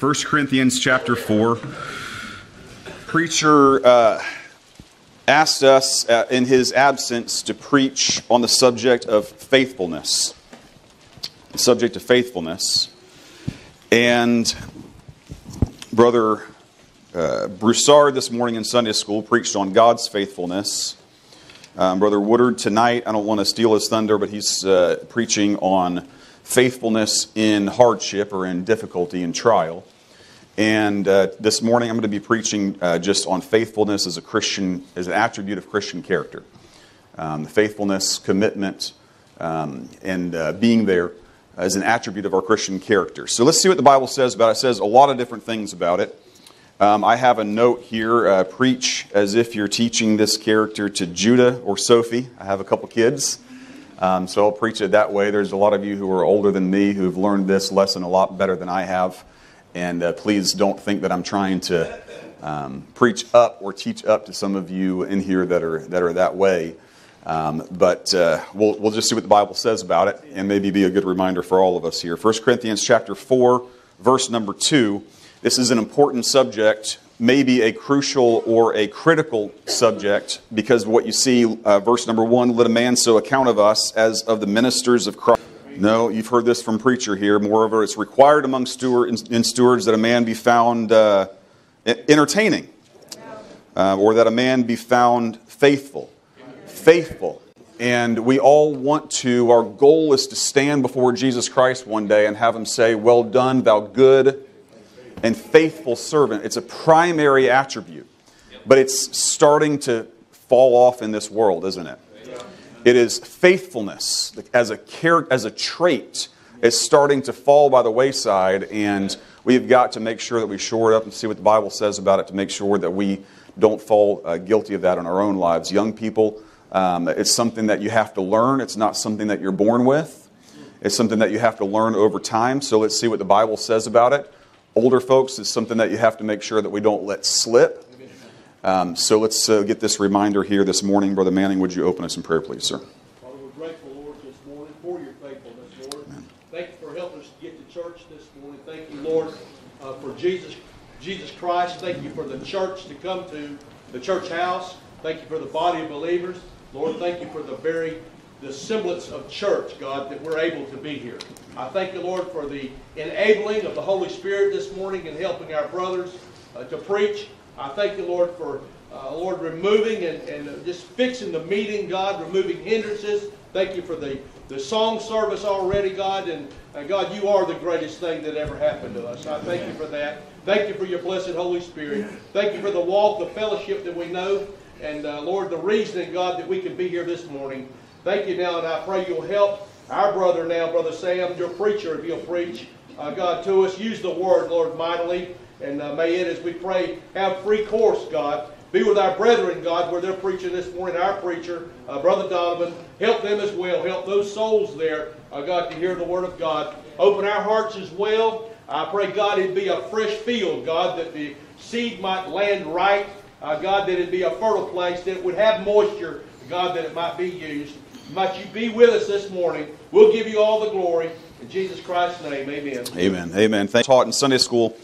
1 Corinthians chapter 4. Preacher uh, asked us uh, in his absence to preach on the subject of faithfulness. The subject of faithfulness. And Brother uh, Broussard this morning in Sunday school preached on God's faithfulness. Um, Brother Woodard tonight, I don't want to steal his thunder, but he's uh, preaching on faithfulness in hardship or in difficulty and trial. And uh, this morning I'm going to be preaching uh, just on faithfulness as a Christian, as an attribute of Christian character. Um, faithfulness, commitment, um, and uh, being there as an attribute of our Christian character. So let's see what the Bible says about it. It says a lot of different things about it. Um, I have a note here uh, preach as if you're teaching this character to Judah or Sophie. I have a couple kids. Um, so I'll preach it that way. There's a lot of you who are older than me who've learned this lesson a lot better than I have. And uh, please don't think that I'm trying to um, preach up or teach up to some of you in here that are that, are that way. Um, but uh, we'll, we'll just see what the Bible says about it and maybe be a good reminder for all of us here. 1 Corinthians chapter 4, verse number 2. This is an important subject maybe a crucial or a critical subject because what you see, uh, verse number one, let a man so account of us as of the ministers of Christ. No, you've heard this from preacher here. Moreover, it's required among steward, in, stewards that a man be found uh, entertaining, uh, or that a man be found faithful. Faithful. And we all want to, our goal is to stand before Jesus Christ one day and have him say, Well done, thou good and faithful servant. It's a primary attribute, but it's starting to fall off in this world, isn't it? It is faithfulness as a character, as a trait is starting to fall by the wayside, and we've got to make sure that we shore it up and see what the Bible says about it to make sure that we don't fall uh, guilty of that in our own lives. Young people, um, it's something that you have to learn. It's not something that you're born with. It's something that you have to learn over time. So let's see what the Bible says about it older folks is something that you have to make sure that we don't let slip. Um, so let's uh, get this reminder here this morning. Brother Manning, would you open us in prayer, please, sir? Father, we're grateful, Lord, this morning for your faithfulness, Lord. Amen. Thank you for helping us get to church this morning. Thank you, Lord, uh, for Jesus, Jesus Christ. Thank you for the church to come to, the church house. Thank you for the body of believers. Lord, thank you for the very the semblance of church, God, that we're able to be here. I thank you, Lord, for the enabling of the Holy Spirit this morning in helping our brothers uh, to preach. I thank you, Lord, for uh, Lord removing and, and just fixing the meeting, God, removing hindrances. Thank you for the, the song service already, God, and uh, God, you are the greatest thing that ever happened to us. I thank you for that. Thank you for your blessed Holy Spirit. Thank you for the walk, the fellowship that we know, and uh, Lord, the reasoning, God, that we can be here this morning. Thank you now, and I pray you'll help our brother now, Brother Sam, your preacher, if he'll preach, uh, God, to us. Use the word, Lord, mightily. And uh, may it, as we pray, have free course, God. Be with our brethren, God, where they're preaching this morning, our preacher, uh, Brother Donovan. Help them as well. Help those souls there, uh, God, to hear the word of God. Open our hearts as well. I pray, God, it'd be a fresh field, God, that the seed might land right. Uh, God, that it'd be a fertile place, that it would have moisture, God, that it might be used. Might you be with us this morning. We'll give you all the glory. In Jesus Christ's name, amen. Amen. Amen. Thank taught in Sunday school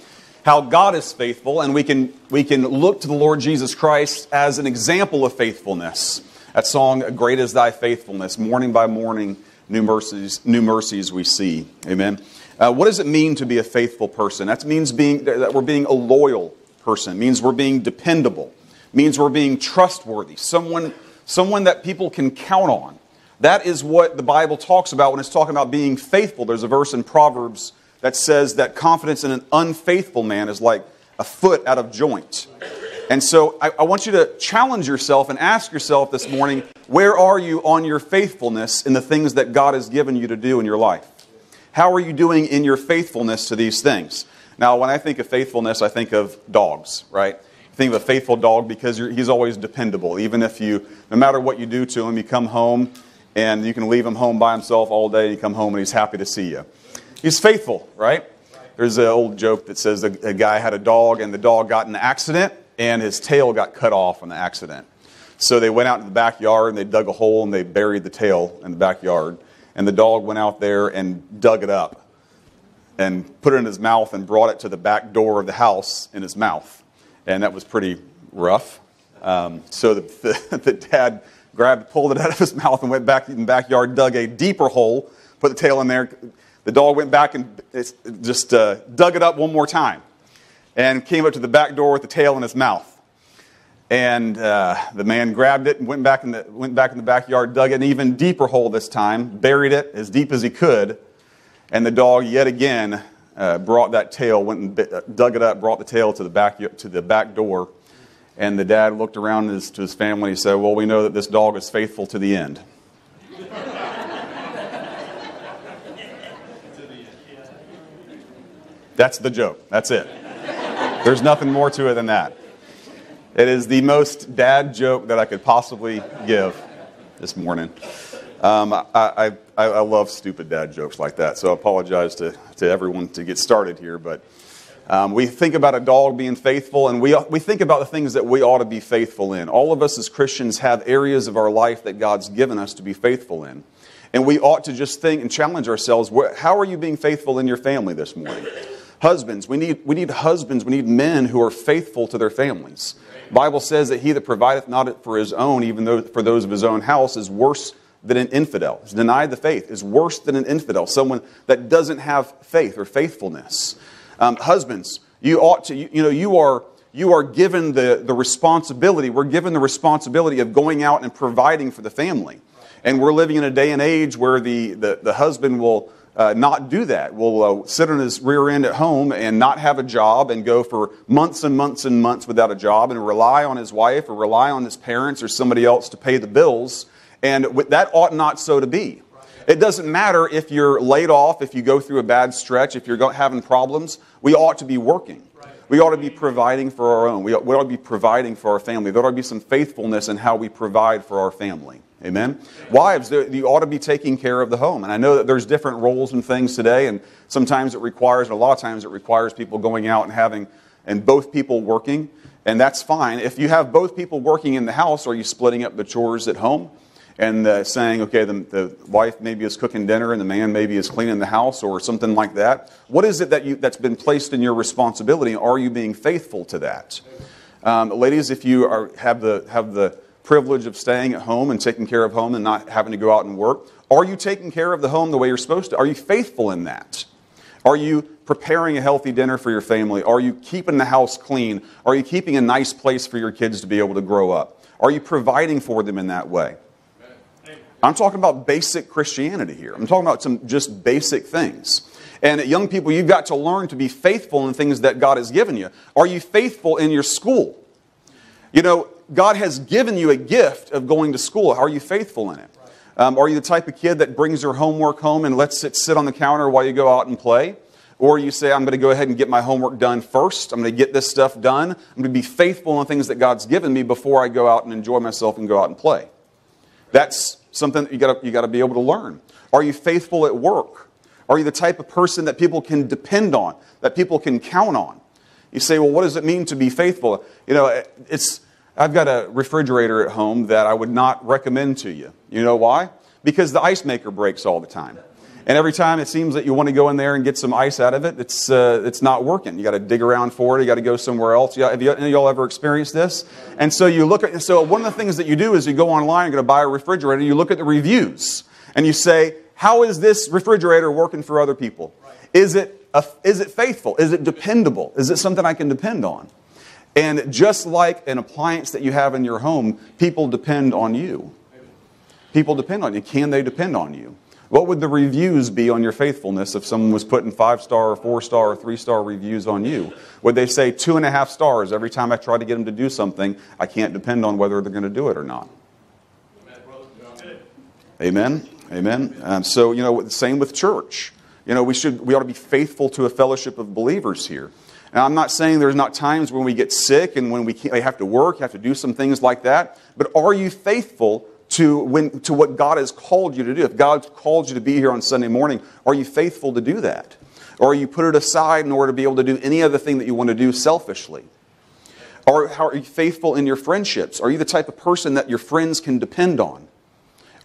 how God is faithful, and we can, we can look to the Lord Jesus Christ as an example of faithfulness. That song, Great is Thy Faithfulness, morning by morning, new mercies, new mercies we see. Amen. Uh, what does it mean to be a faithful person? That means being, that we're being a loyal person, it means we're being dependable, it means we're being trustworthy, someone, someone that people can count on. That is what the Bible talks about when it's talking about being faithful. There's a verse in Proverbs that says that confidence in an unfaithful man is like a foot out of joint. And so I, I, want you to challenge yourself and ask yourself this morning where are you on your faithfulness in the things that God has given you to do in your life? How are you doing in your faithfulness to these things? Now, when I think of faithfulness, I think of dogs, right? think of a faithful dog because he's always dependable. Even if you, no matter what you do to him, you come home and you can leave him home by himself all day. And you come home and he's happy to see you. He's faithful, right? There's an old joke that says a, a guy had a dog and the dog got in an accident and his tail got cut off in the accident. So they went out in the backyard and they dug a hole and they buried the tail in the backyard. And the dog went out there and dug it up. and put it in his mouth and brought it to the back door of the house in his mouth. And that was pretty rough. Um, so the, the, the, dad grabbed, pulled it out of his mouth and went back in the backyard, dug a deeper hole, put the tail in there. The dog went back and just uh, dug it up one more time and came up to the back door with the tail in his mouth. And uh, the man grabbed it and went back, in the, went back in the backyard, dug an even deeper hole this time, buried it as deep as he could. And the dog, yet again, uh, brought that tail, went and bit, uh, dug it up, brought the tail to the back, to the back door. And the dad looked around his, to his family and said, Well, we know that this dog is faithful to the end. That's the joke. That's it. There's nothing more to it than that. It is the most dad joke that I could possibly give this morning. Um, I, I, I, love stupid dad jokes like that, so I apologize to, to everyone to get started here. But um, we think about a dog being faithful, and we, we think about the things that we ought to be faithful in. All of us as Christians have areas of our life that God's given us to be faithful in. And we ought to just think and challenge ourselves how are you being faithful in your family this morning? Husbands, we need, we need husbands, we need men who are faithful to their families. Bible says that he that provideth not for his own, even though for those of his own house, is worse than an infidel. Has denied the faith, is worse than an infidel, someone that doesn't have faith or faithfulness. Um, husbands, you ought to, you, you know, you are you are given the, the responsibility, we're given the responsibility of going out and providing for the family. And we're living in a day and age where the, the, the husband will uh, not do that. Will uh, sit on his rear end at home and not have a job and go for months and months and months without a job and rely on his wife or rely on his parents or somebody else to pay the bills. And that ought not so to be. It doesn't matter if you're laid off, if you go through a bad stretch, if you're having problems. We ought to be working. We ought to be providing for our own. We ought, we ought to be providing for our family. There ought to be some faithfulness in how we provide for our family. Amen. Wives, you ought to be taking care of the home. And I know that there's different roles and things today, and sometimes it requires, and a lot of times it requires people going out and having, and both people working, and that's fine. If you have both people working in the house, are you splitting up the chores at home? And saying, okay, the, the wife maybe is cooking dinner and the man maybe is cleaning the house or something like that. What is it that you, that's been placed in your responsibility? Are you being faithful to that? Um, ladies, if you are, have the, have the, privilege of staying at home and taking care of home and not having to go out and work? Are you taking care of the home the way you're supposed to? Are you faithful in that? Are you preparing a healthy dinner for your family? Are you keeping the house clean? Are you keeping a nice place for your kids to be able to grow up? Are you providing for them in that way? I'm talking about basic Christianity here. I'm talking about some just basic things. And young people, you've got to learn to be faithful in things that God has given you. Are you faithful in your school? You know, God has given you a gift of going to school. Are you faithful in it? Um, are you the type of kid that brings your homework home and lets it sit on the counter while you go out and play? Or you say, I'm going to go ahead and get my homework done first. I'm going to get this stuff done. I'm going to be faithful in things that God's given me before I go out and enjoy myself and go out and play. That's something that you got you got to be able to learn. Are you faithful at work? Are you the type of person that people can depend on, that people can count on? You say, well, what does it mean to be faithful? You know, it's I've got a refrigerator at home that I would not recommend to you. You know why? Because the ice maker breaks all the time. And every time it seems that you want to go in there and get some ice out of it, it's, uh, it's not working. You got to dig around for it. You got to go somewhere else. Have you, any y'all ever experienced this? And so you look at, so one of the things that you do is you go online, you're going to buy a refrigerator, you look at the reviews, and you say, how is this refrigerator working for other people? Is it, a, is it faithful? Is it dependable? Is it something I can depend on? And just like an appliance that you have in your home, people depend on you. People depend on you. Can they depend on you? What would the reviews be on your faithfulness if someone was putting five star or four star or three star reviews on you? Would they say two and a half stars every time I try to get them to do something? I can't depend on whether they're going to do it or not. Amen. Amen. Um, so, you know, the same with church. You know, we should we ought to be faithful to a fellowship of believers here. And I'm not saying there's not times when we get sick and when we have to work, have to do some things like that, but are you faithful to, when, to what God has called you to do? If God's called you to be here on Sunday morning, are you faithful to do that? Or you put it aside in order to be able to do any other thing that you want to do selfishly? Or how are you faithful in your friendships? Are you the type of person that your friends can depend on?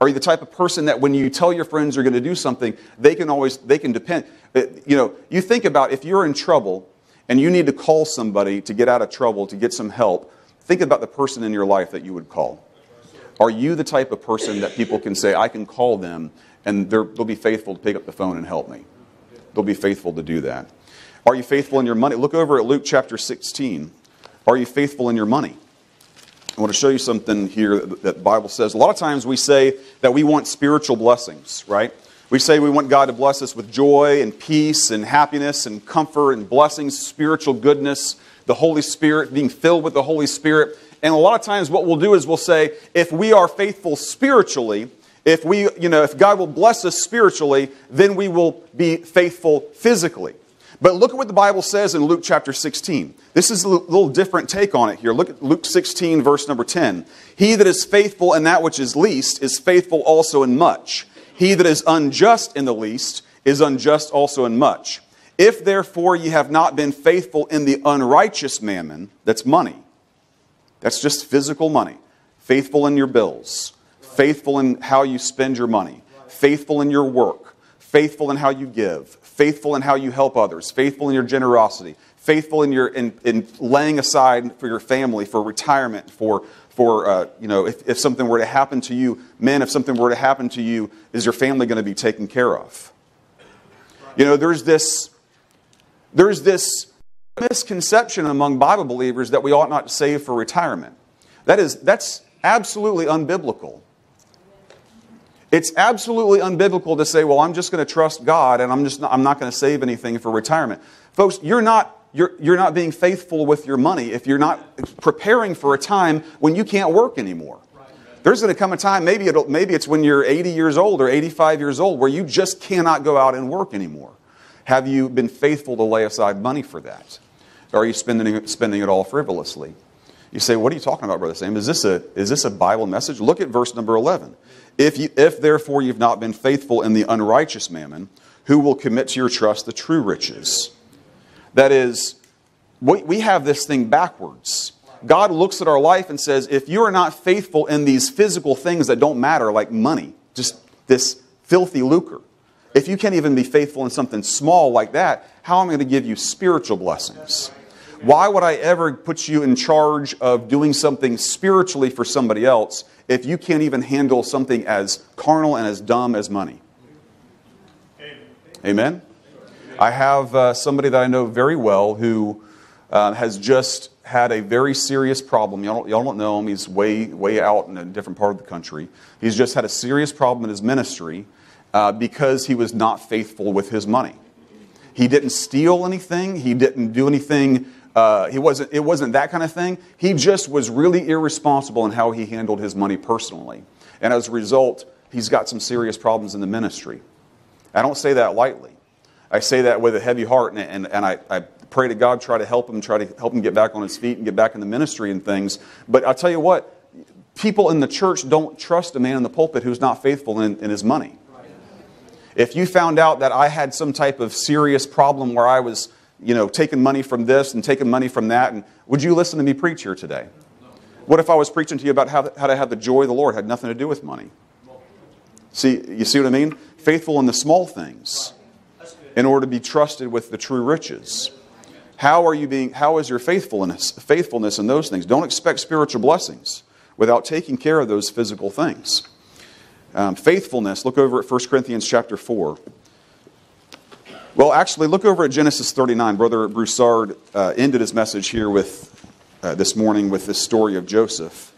Are you the type of person that when you tell your friends you're going to do something, they can always, they can depend? Uh, you know, you think about if you're in trouble and you need to call somebody to get out of trouble, to get some help, think about the person in your life that you would call. Are you the type of person that people can say, I can call them and they'll be faithful to pick up the phone and help me? They'll be faithful to do that. Are you faithful in your money? Look over at Luke chapter 16. Are you faithful in your money? I want to show you something here that the Bible says. A lot of times we say that we want spiritual blessings, right? We say we want God to bless us with joy and peace and happiness and comfort and blessings, spiritual goodness, the Holy Spirit, being filled with the Holy Spirit. And a lot of times what we'll do is we'll say, if we are faithful spiritually, if we, you know, if God will bless us spiritually, then we will be faithful physically. But look at what the Bible says in Luke chapter 16. This is a little different take on it here. Look at Luke 16, verse number 10. He that is faithful in that which is least is faithful also in much. He that is unjust in the least is unjust also in much. If therefore ye have not been faithful in the unrighteous mammon, that's money, that's just physical money, faithful in your bills, faithful in how you spend your money, faithful in your work, faithful in how you give, faithful in how you help others, faithful in your generosity, faithful in your in, in laying aside for your family, for retirement, for for uh, you know if, if something were to happen to you, men, if something were to happen to you, is your family going to be taken care of? You know, there's this there's this misconception among Bible believers that we ought not save for retirement. That is that's absolutely unbiblical. It's absolutely unbiblical to say, well, I'm just going to trust God and I'm, just not, I'm not going to save anything for retirement. Folks, you're not, you're, you're not being faithful with your money if you're not preparing for a time when you can't work anymore. There's going to come a time, maybe, it'll, maybe it's when you're 80 years old or 85 years old, where you just cannot go out and work anymore. Have you been faithful to lay aside money for that? Or are you spending spending it all frivolously? You say, What are you talking about, Brother Sam? Is this a, is this a Bible message? Look at verse number 11. If, you, if therefore you've not been faithful in the unrighteous mammon, who will commit to your trust the true riches? That is, we, we have this thing backwards. God looks at our life and says, if you are not faithful in these physical things that don't matter, like money, just this filthy lucre, if you can't even be faithful in something small like that, how am I going to give you spiritual blessings? Why would I ever put you in charge of doing something spiritually for somebody else if you can't even handle something as carnal and as dumb as money? Amen? I have uh, somebody that I know very well who uh, has just had a very serious problem. Y'all don't, y'all don't know him. He's way, way out in a different part of the country. He's just had a serious problem in his ministry uh, because he was not faithful with his money. He didn't steal anything. He didn't do anything uh, he wasn't, it wasn't that kind of thing. He just was really irresponsible in how he handled his money personally. And as a result, he's got some serious problems in the ministry. I don't say that lightly. I say that with a heavy heart, and, and, and I, I pray to God, try to help him, try to help him get back on his feet and get back in the ministry and things. But I'll tell you what, people in the church don't trust a man in the pulpit who's not faithful in, in his money. If you found out that I had some type of serious problem where I was you know, taking money from this and taking money from that. And would you listen to me preach here today? What if I was preaching to you about how, how to have the joy of the Lord? It had nothing to do with money. See, you see what I mean? Faithful in the small things in order to be trusted with the true riches. How are you being, how is your faithfulness, faithfulness in those things? Don't expect spiritual blessings without taking care of those physical things. Um, faithfulness, look over at 1 Corinthians chapter 4. Well, actually, look over at Genesis 39. Brother Broussard uh, ended his message here with uh, this morning with this story of Joseph.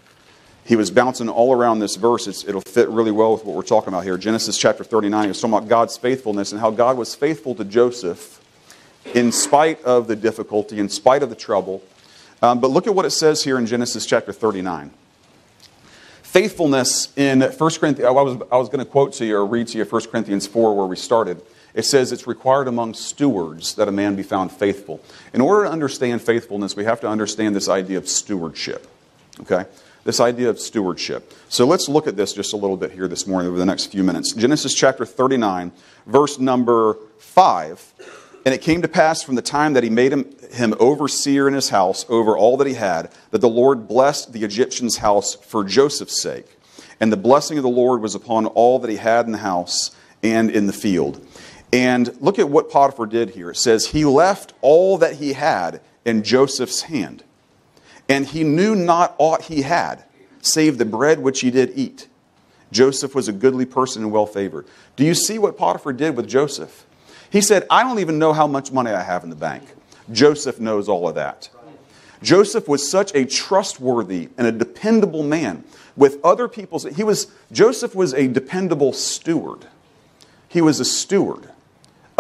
He was bouncing all around this verse. It's, it'll fit really well with what we're talking about here. Genesis chapter 39, he was talking about God's faithfulness and how God was faithful to Joseph in spite of the difficulty, in spite of the trouble. Um, but look at what it says here in Genesis chapter 39. Faithfulness in 1 Corinthians, I was, I was going to quote to you or read to you 1 Corinthians 4 where we started. It says it's required among stewards that a man be found faithful. In order to understand faithfulness, we have to understand this idea of stewardship. Okay? This idea of stewardship. So let's look at this just a little bit here this morning over the next few minutes. Genesis chapter 39, verse number 5. And it came to pass from the time that he made him, him overseer in his house over all that he had, that the Lord blessed the Egyptian's house for Joseph's sake. and the blessing of the Lord was upon all that he had in the house and in the field. And look at what Potiphar did here. It says, He left all that he had in Joseph's hand, and he knew not aught he had, save the bread which he did eat. Joseph was a goodly person and well favored. Do you see what Potiphar did with Joseph? He said, I don't even know how much money I have in the bank. Joseph knows all of that. Joseph was such a trustworthy and a dependable man with other people's he was Joseph was a dependable steward. He was a steward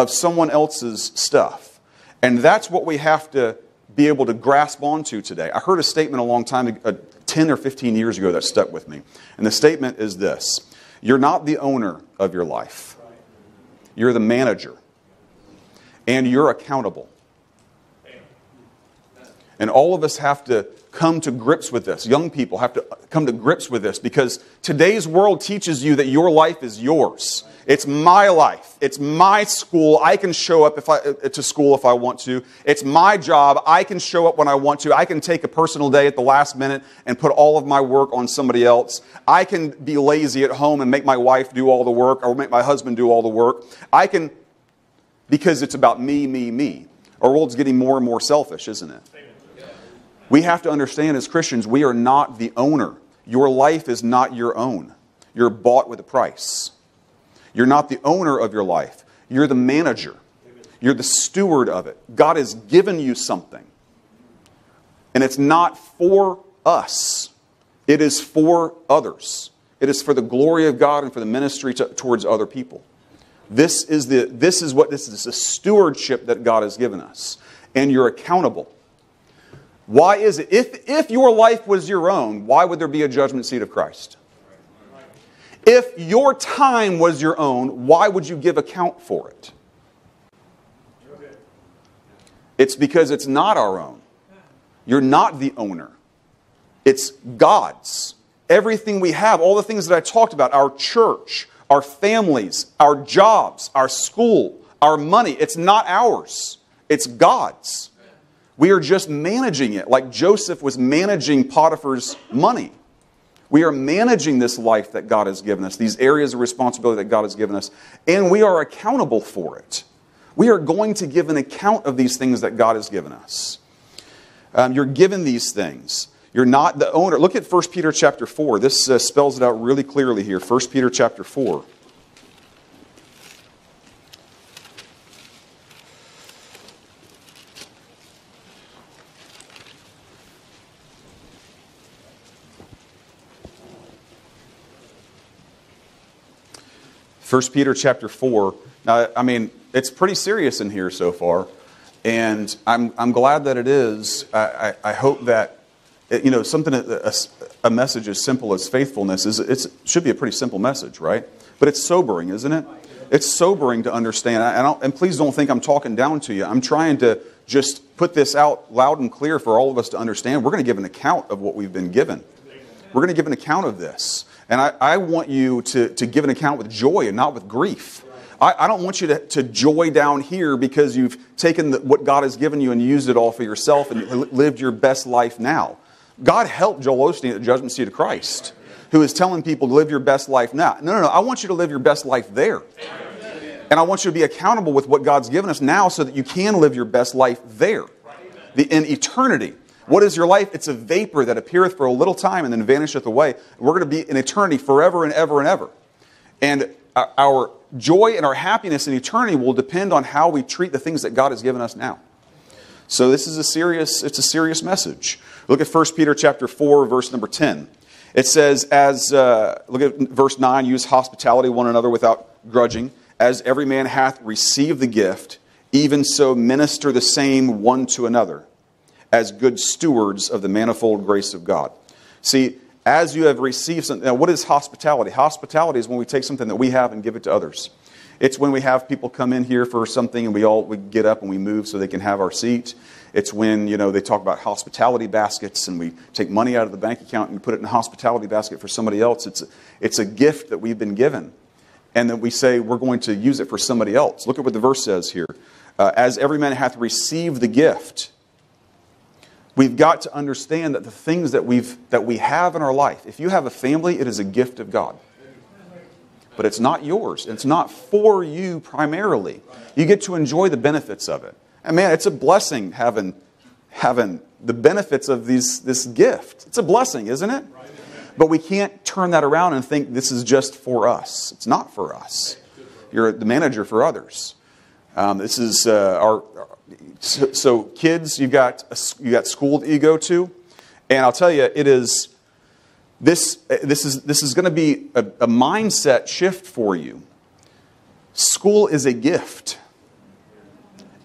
of someone else's stuff. And that's what we have to be able to grasp onto today. I heard a statement a long time uh, 10 or 15 years ago that stuck with me. And the statement is this You're not the owner of your life, you're the manager, and you're accountable. And all of us have to come to grips with this. Young people have to come to grips with this because today's world teaches you that your life is yours. It's my life. It's my school. I can show up if I, to school if I want to. It's my job. I can show up when I want to. I can take a personal day at the last minute and put all of my work on somebody else. I can be lazy at home and make my wife do all the work or make my husband do all the work. I can, because it's about me, me, me. Our world's getting more and more selfish, isn't it? We have to understand as Christians, we are not the owner. Your life is not your own. You're bought with a price. You're not the owner of your life, you're the manager. You're the steward of it. God has given you something. And it's not for us, it is for others. It is for the glory of God and for the ministry to, towards other people. This is, the, this is what this is a stewardship that God has given us. And you're accountable. Why is it? If, if your life was your own, why would there be a judgment seat of Christ? If your time was your own, why would you give account for it? It's because it's not our own. You're not the owner, it's God's. Everything we have, all the things that I talked about, our church, our families, our jobs, our school, our money, it's not ours, it's God's. We are just managing it like Joseph was managing Potiphar's money. We are managing this life that God has given us, these areas of responsibility that God has given us, and we are accountable for it. We are going to give an account of these things that God has given us. Um, you're given these things. You're not the owner. Look at 1 Peter chapter 4. This uh, spells it out really clearly here. 1 Peter chapter 4. 1 Peter chapter 4. Now, I mean, it's pretty serious in here so far, and I'm, I'm glad that it is. I, I, I hope that, it, you know, something, a, a, message as simple as faithfulness is, it should be a pretty simple message, right? But it's sobering, isn't it? It's sobering to understand. And, and please don't think I'm talking down to you. I'm trying to just put this out loud and clear for all of us to understand. We're going to give an account of what we've been given. We're going to give an account of this. And I, I want you to, to give an account with joy and not with grief. I, I don't want you to, to joy down here because you've taken the, what God has given you and used it all for yourself and lived your best life now. God helped Joel Osteen at the judgment seat of Christ, who is telling people to live your best life now. No, no, no. I want you to live your best life there. And I want you to be accountable with what God's given us now so that you can live your best life there. The, in eternity. What is your life? It's a vapor that appeareth for a little time and then vanisheth away. We're going to be in eternity forever and ever and ever. And our joy and our happiness in eternity will depend on how we treat the things that God has given us now. So this is a serious, it's a serious message. Look at 1 Peter chapter 4, verse number 10. It says, as, uh, look at verse 9, use hospitality one another without grudging, as every man hath received the gift, even so minister the same one to another as good stewards of the manifold grace of God. See, as you have received something, now what is hospitality? Hospitality is when we take something that we have and give it to others. It's when we have people come in here for something and we all we get up and we move so they can have our seat. It's when, you know, they talk about hospitality baskets and we take money out of the bank account and put it in a hospitality basket for somebody else. It's a, it's a gift that we've been given. And then we say we're going to use it for somebody else. Look at what the verse says here. Uh, As every man hath received the gift, we've got to understand that the things that, we've, that we have in our life, if you have a family, it is a gift of God. But it's not yours. It's not for you primarily. You get to enjoy the benefits of it. And man, it's a blessing having, having the benefits of these, this gift. It's a blessing, isn't it? But we can't turn that around and think this is just for us. It's not for us. You're the manager for others. Um, this is uh, our. So, so, kids, you've got a, you got school that you go to, and I'll tell you, it is this. This is this is going to be a, a mindset shift for you. School is a gift.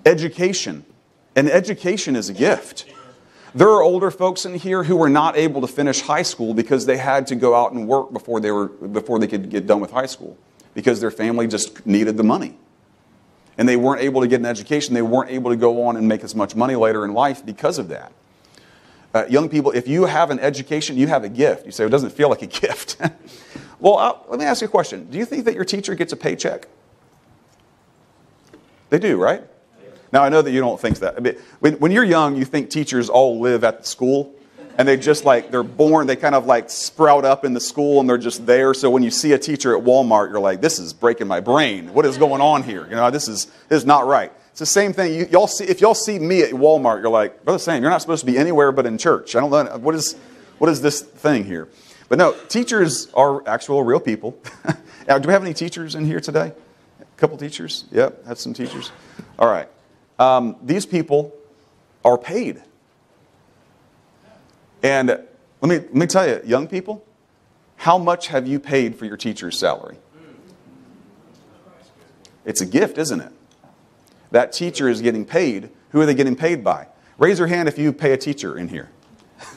Education, and education is a gift. There are older folks in here who were not able to finish high school because they had to go out and work before they, were, before they could get done with high school because their family just needed the money. And they weren't able to get an education. They weren't able to go on and make as much money later in life because of that. Uh, young people, if you have an education, you have a gift. You say, it doesn't feel like a gift. well, I'll, let me ask you a question. Do you think that your teacher gets a paycheck? They do, right? Now, I know that you don't think that. When, when you're young, you think teachers all live at the school, and they just like, they're born, they kind of like sprout up in the school, and they're just there. So when you see a teacher at Walmart, you're like, this is breaking my brain. What is going on here? You know, this is, this is not right. It's the same thing. You, all see, if y'all see me at Walmart, you're like, Brother Sam, you're not supposed to be anywhere but in church. I don't know. What is, what is this thing here? But no, teachers are actual real people. now, do we have any teachers in here today? A couple teachers? Yep, have some teachers. All right um, these people are paid. And let me, let me tell you, young people, how much have you paid for your teacher's salary? It's a gift, isn't it? That teacher is getting paid. Who are they getting paid by? Raise your hand if you pay a teacher in here.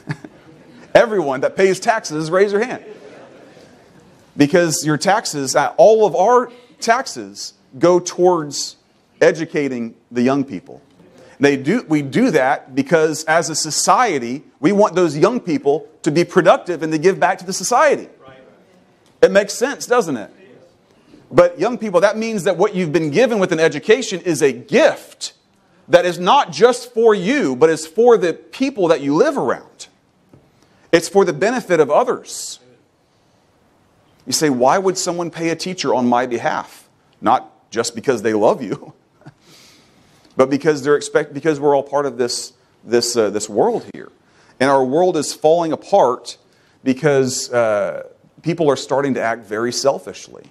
Everyone that pays taxes, raise your hand. Because your taxes, uh, all of our taxes go towards educating the young people. They do, we do that because as a society, we want those young people to be productive and to give back to the society. It makes sense, doesn't it? But young people, that means that what you've been given with an education is a gift that is not just for you, but is for the people that you live around. It's for the benefit of others. You say, why would someone pay a teacher on my behalf? Not just because they love you, but because they're expect because we're all part of this this uh, this world here, and our world is falling apart because uh, people are starting to act very selfishly.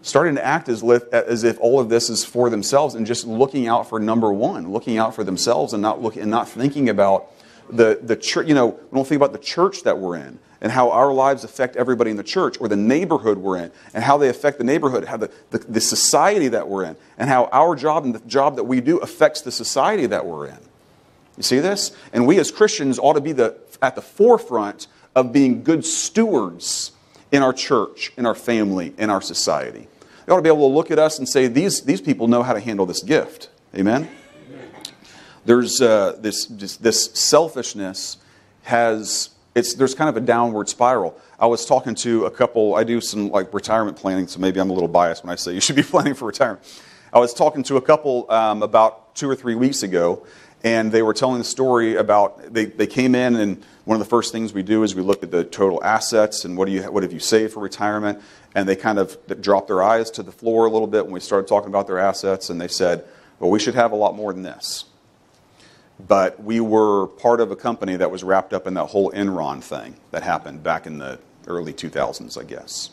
Starting to act as if, as if all of this is for themselves and just looking out for number one, looking out for themselves and not looking and not thinking about the, the church. You know, we don't think about the church that we're in and how our lives affect everybody in the church or the neighborhood we're in and how they affect the neighborhood, how the, the, the, society that we're in, and how our job and the job that we do affects the society that we're in. You see this? And we as Christians ought to be the, at the forefront of being good stewards in our church, in our family, in our society. They ought to be able to look at us and say, these, these people know how to handle this gift. Amen? There's uh, this, this, selfishness has it's, there's kind of a downward spiral. I was talking to a couple, I do some like retirement planning, so maybe I'm a little biased when I say you should be planning for retirement. I was talking to a couple um, about two or three weeks ago, and they were telling the story about they, they came in, and one of the first things we do is we look at the total assets and what, do you, what have you saved for retirement. And they kind of dropped their eyes to the floor a little bit when we started talking about their assets, and they said, Well, we should have a lot more than this but we were part of a company that was wrapped up in that whole Enron thing that happened back in the early 2000s, I guess.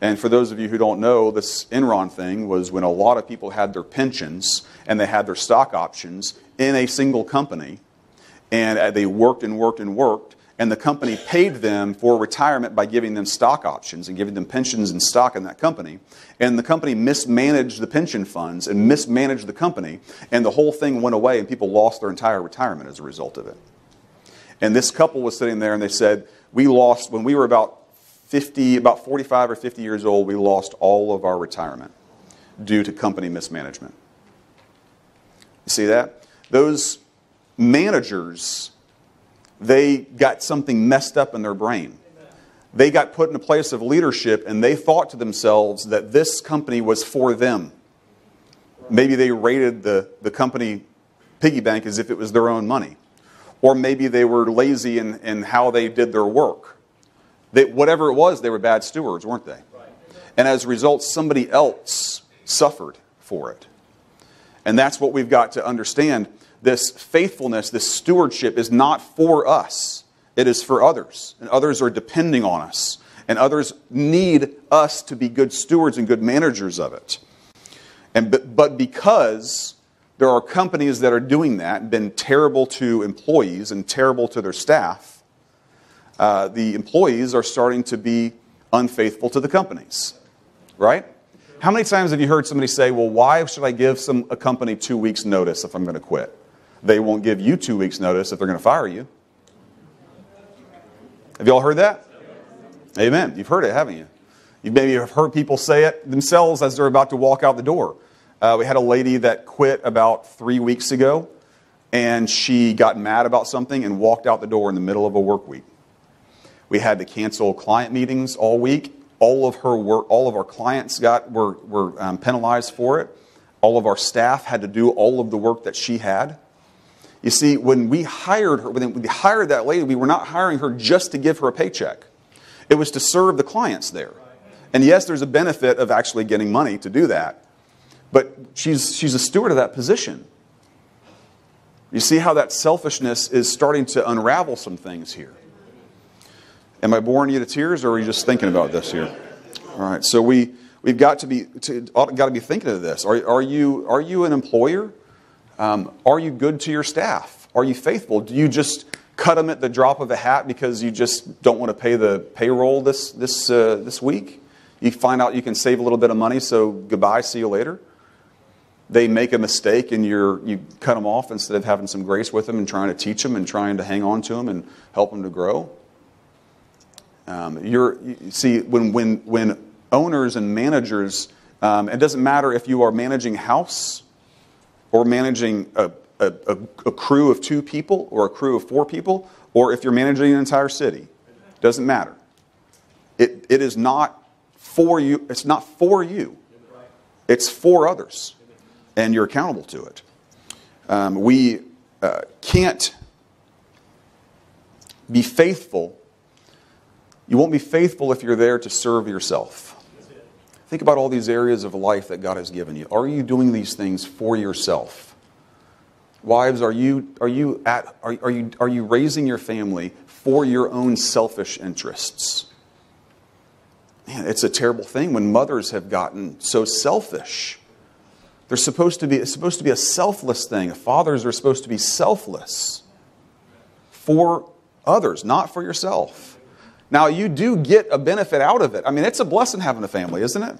And for those of you who don't know, this Enron thing was when a lot of people had their pensions and they had their stock options in a single company, and uh, they worked and worked and worked, and the company paid them for retirement by giving them stock options and giving them pensions and stock in that company. And the company mismanaged the pension funds and mismanaged the company, and the whole thing went away, and people lost their entire retirement as a result of it. And this couple was sitting there, and they said, We lost, when we were about 50, about 45 or 50 years old, we lost all of our retirement due to company mismanagement. You see that? Those managers they got something messed up in their brain. They got put in a place of leadership and they thought to themselves that this company was for them. Maybe they rated the, the company piggy bank as if it was their own money. or maybe they were lazy in, in how they did their work. They, whatever it was, they were bad stewards, weren't they? And as a result, somebody else suffered for it. And that's what we've got to understand. This faithfulness, this stewardship is not for us, it is for others. And others are depending on us. And others need us to be good stewards and good managers of it. And, but, but because there are companies that are doing that, been terrible to employees and terrible to their staff, uh, the employees are starting to be unfaithful to the companies. Right? How many times have you heard somebody say, well, why should I give some, a company two weeks' notice if I'm going to quit? They won't give you two weeks' notice if they're going to fire you. Have you all heard that? Amen. You've heard it, haven't you? You maybe have heard people say it themselves as they're about to walk out the door. Uh, we had a lady that quit about three weeks ago, and she got mad about something and walked out the door in the middle of a work week. We had to cancel client meetings all week. All of her work, all of our clients got were, were um, penalized for it. All of our staff had to do all of the work that she had. You see, when we hired her, when we hired that lady, we were not hiring her just to give her a paycheck. It was to serve the clients there. And yes, there's a benefit of actually getting money to do that. But she's, she's a steward of that position. You see how that selfishness is starting to unravel some things here. Am I boring you to tears, or are you just thinking about this here? All right, so we, we've got to be, to, got to be thinking of this. Are, are, you, are you an employer? Um, are you good to your staff? Are you faithful? Do you just cut them at the drop of a hat because you just don't want to pay the payroll this, this, uh, this week? You find out you can save a little bit of money, so goodbye, see you later. They make a mistake and you're, you cut them off instead of having some grace with them and trying to teach them and trying to hang on to them and help them to grow. Um, you're, you see, when, when, when owners and managers, um, it doesn't matter if you are managing house or managing a, a, a, crew of two people or a crew of four people, or if you're managing an entire city. Doesn't matter. It, it is not for you. It's not for you. It's for others, and you're accountable to it. Um, we uh, can't be faithful you won't be faithful if you're there to serve yourself. Think about all these areas of life that God has given you. Are you doing these things for yourself? Wives, are you, are you, at, are, are, you, are you raising your family for your own selfish interests? Man, it's a terrible thing when mothers have gotten so selfish. They're supposed to be, it's supposed to be a selfless thing. Fathers are supposed to be selfless for others, not for yourself. Now, you do get a benefit out of it. I mean, it's a blessing having a family, isn't it?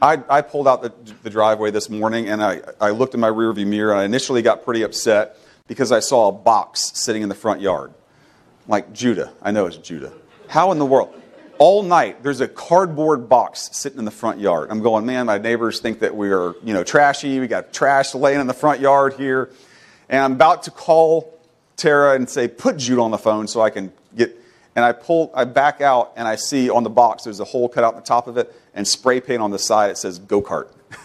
I, I pulled out the, the, driveway this morning and I, I looked in my rearview mirror and I initially got pretty upset because I saw a box sitting in the front yard. Like, Judah. I know it's Judah. How in the world? All night, there's a cardboard box sitting in the front yard. I'm going, man, my neighbors think that we are, you know, trashy. We got trash laying in the front yard here. And I'm about to call Tara and say, put Judah on the phone so I can get and I pull, I back out, and I see on the box there's a hole cut out the top of it, and spray paint on the side. It says go kart.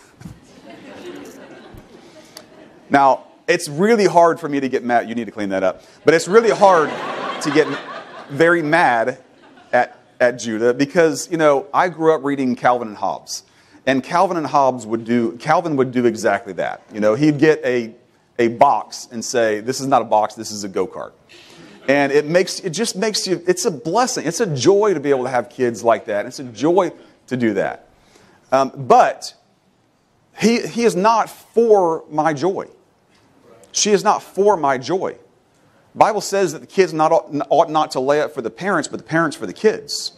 now it's really hard for me to get mad. You need to clean that up, but it's really hard to get very mad at at Judah because you know I grew up reading Calvin and Hobbes, and Calvin and Hobbes would do Calvin would do exactly that. You know, he'd get a a box and say, "This is not a box. This is a go kart." And it makes it just makes you it's a blessing. It's a joy to be able to have kids like that. It's a joy to do that. Um, but he, he is not for my joy. She is not for my joy. Bible says that the kids not, ought not to lay up for the parents, but the parents for the kids.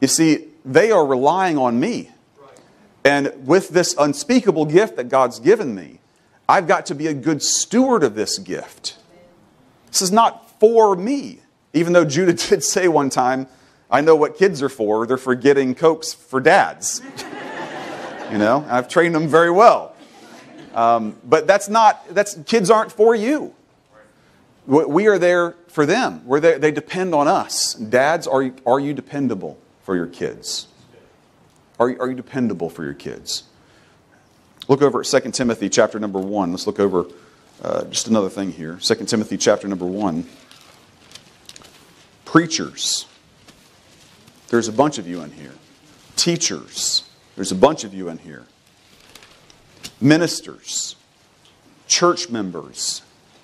You see, they are relying on me. And with this unspeakable gift that God's given me, I've got to be a good steward of this gift. This is not for me. Even though Judah did say one time, I know what kids are for. They're for getting cokes for dads. you know, I've trained them very well. Um, but that's not, that's, kids aren't for you. We are there for them. We're there, they depend on us. Dads, are you, are you dependable for your kids? Are you, are you dependable for your kids? Look over at 2 Timothy chapter number 1. Let's look over Uh, just another thing here 2 Timothy chapter number 1. Preachers. There's a bunch of you in here. Teachers. There's a bunch of you in here. Ministers. Church members.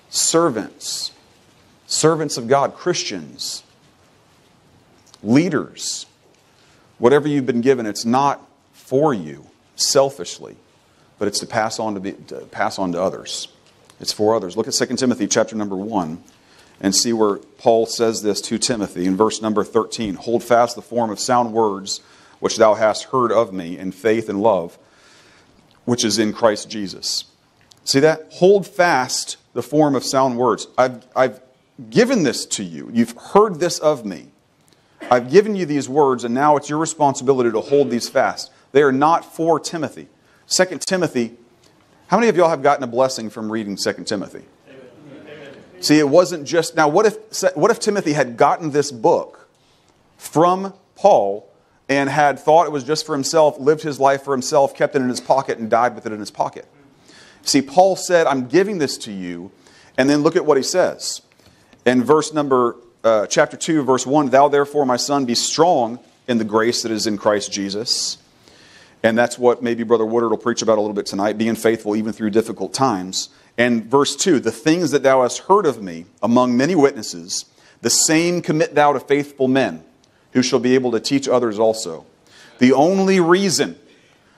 Servants. Servants of God. Christians. Leaders. Whatever you've been given, it's not for you selfishly, but it's to pass on to, be, to pass on to others. It's for others. Look at 2 Timothy chapter number 1 and see where Paul says this to Timothy in verse number 13. Hold fast the form of sound words which thou hast heard of me in faith and love, which is in Christ Jesus. See that? Hold fast the form of sound words. I've, I've given this to you. You've heard this of me. I've given you these words, and now it's your responsibility to hold these fast. They are not for Timothy. 2 Timothy, how many of y'all have gotten a blessing from reading 2 Timothy? See, it wasn't just. Now, what if, what if Timothy had gotten this book from Paul and had thought it was just for himself, lived his life for himself, kept it in his pocket, and died with it in his pocket? See, Paul said, I'm giving this to you. And then look at what he says. In verse number, uh, chapter 2, verse 1 Thou therefore, my son, be strong in the grace that is in Christ Jesus. And that's what maybe Brother Woodard will preach about a little bit tonight, being faithful even through difficult times. And verse 2 The things that thou hast heard of me among many witnesses, the same commit thou to faithful men, who shall be able to teach others also. The only reason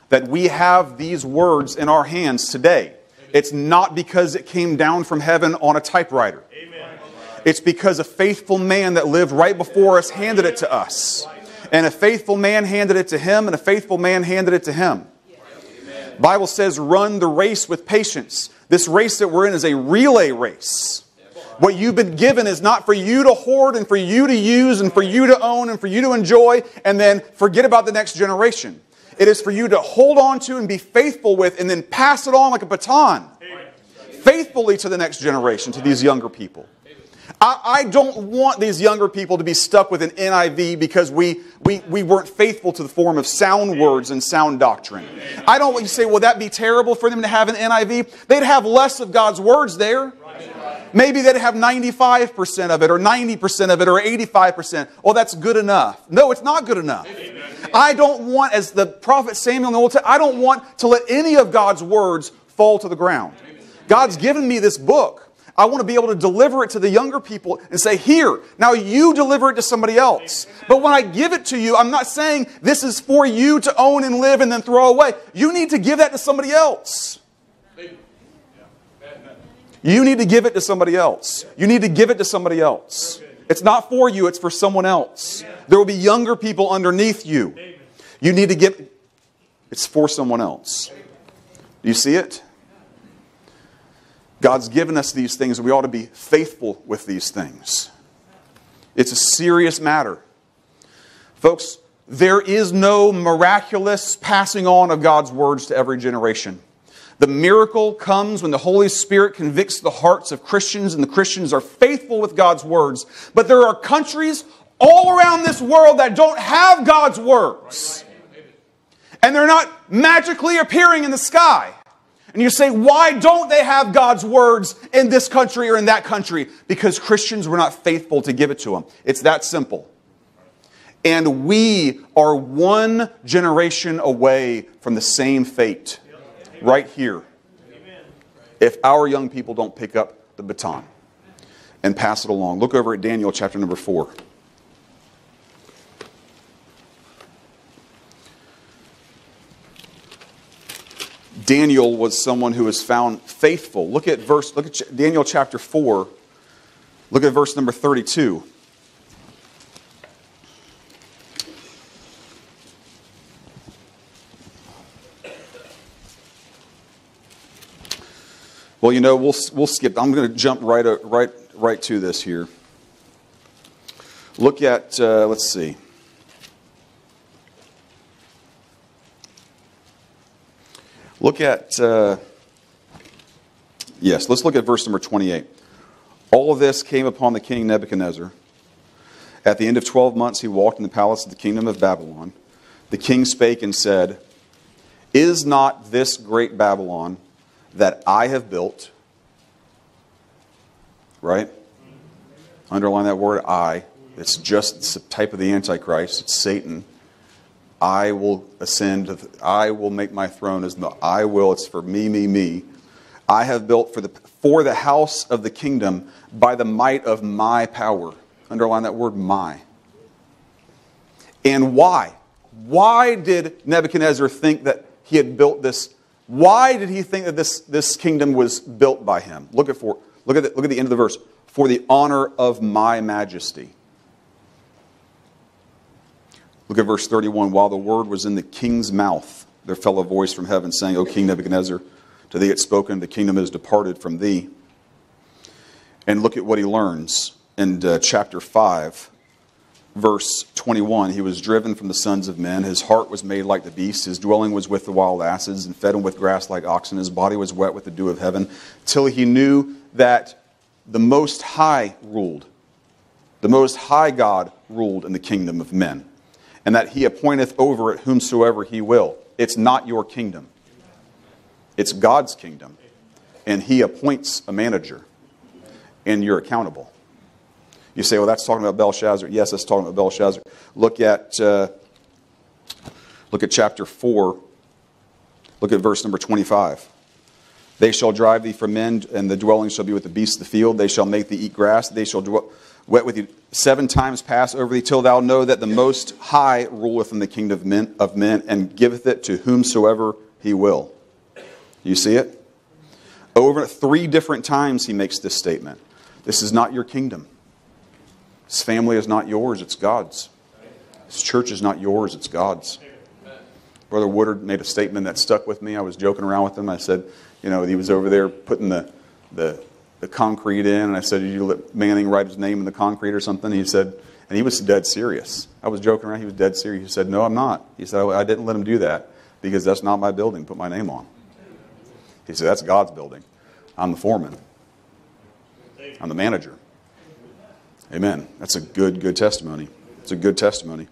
that we have these words in our hands today, it's not because it came down from heaven on a typewriter. It's because a faithful man that lived right before us handed it to us. And a faithful man handed it to him, and a faithful man handed it to him. Bible says, run the race with patience. This race that we're in is a relay race. What you've been given is not for you to hoard and for you to use and for you to own and for you to enjoy and then forget about the next generation. It is for you to hold on to and be faithful with and then pass it on like a baton faithfully to the next generation, to these younger people. I, I, don't want these younger people to be stuck with an NIV because we, we, we weren't faithful to the form of sound words and sound doctrine. I don't want you to say, well, that be terrible for them to have an NIV? They'd have less of God's words there. Maybe they'd have 95% of it, or 90% of it, or 85%. Well, that's good enough. No, it's not good enough. I don't want, as the prophet Samuel in the Old Testament, I don't want to let any of God's words fall to the ground. God's given me this book. I want to be able to deliver it to the younger people and say, Here, now you deliver it to somebody else. But when I give it to you, I'm not saying this is for you to own and live and then throw away. You need to give that to somebody else. You need to give it to somebody else. You need to give it to somebody else. It's not for you, it's for someone else. There will be younger people underneath you. You need to give it's for someone else. Do you see it? God's given us these things, and we ought to be faithful with these things. It's a serious matter. Folks, there is no miraculous passing on of God's words to every generation. The miracle comes when the Holy Spirit convicts the hearts of Christians and the Christians are faithful with God's words. But there are countries all around this world that don't have God's words. And they're not magically appearing in the sky. And you say, why don't they have God's words in this country or in that country? Because Christians were not faithful to give it to them. It's that simple. And we are one generation away from the same fate right here if our young people don't pick up the baton and pass it along. Look over at Daniel chapter number 4. Daniel was someone who was found faithful. Look at verse look at Daniel chapter 4. Look at verse number 32. Well, you know, we'll, we'll skip. I'm going to jump right, uh, right, right to this here. Look at, uh, let's see. Look at, uh, yes, let's look at verse number 28. All of this came upon the king Nebuchadnezzar. At the end of 12 months, he walked in the palace of the kingdom of Babylon. The king spake and said, Is not this great Babylon that I have built right? Underline that word I. It's just the type of the Antichrist. It's Satan. I will ascend. I will make my throne as the I will. It's for me, me, me. I have built for the for the house of the kingdom by the might of my power. Underline that word my. And why? Why did Nebuchadnezzar think that he had built this? Why did he think that this, this kingdom was built by him? Look at, for, look, at the, look at the end of the verse. For the honor of my majesty. Look at verse 31. While the word was in the king's mouth, there fell a voice from heaven saying, O King Nebuchadnezzar, to thee it's spoken, the kingdom is departed from thee. And look at what he learns in uh, chapter 5, verse 21. He was driven from the sons of men. His heart was made like the beast. His dwelling was with the wild asses, and fed him with grass like oxen. His body was wet with the dew of heaven, till he knew that the Most High ruled. The Most High God ruled in the kingdom of men and that he appointeth over it whomsoever he will. It's not your kingdom, it's God's kingdom. And he appoints a manager, and you're accountable. You say, well, that's talking about Belshazzar. Yes, that's talking about Belshazzar. Look at, uh, look at chapter 4. Look at verse number 25. They shall drive thee from men, and the dwelling shall be with the beasts of the field. They shall make thee eat grass. They shall dwell wet with thee seven times pass over thee till thou know that the most high ruleth in the kingdom of men, of men and giveth it to whomsoever he will. You see it? Over three different times he makes this statement. This is not your kingdom. This family is not yours it's god's. This church is not yours it's god's. Brother woodard made a statement that stuck with me. I was joking around with him. I said you know he was over there putting the the the concrete in, and I said, Did you let Manning write his name in the concrete or something? He said, and he was dead serious. I was joking around. He was dead serious. He said, No, I'm not. He said, I didn't let him do that because that's not my building. Put my name on. He said, That's God's building. I'm the foreman, I'm the manager. Amen. That's a good, good testimony. It's a good testimony.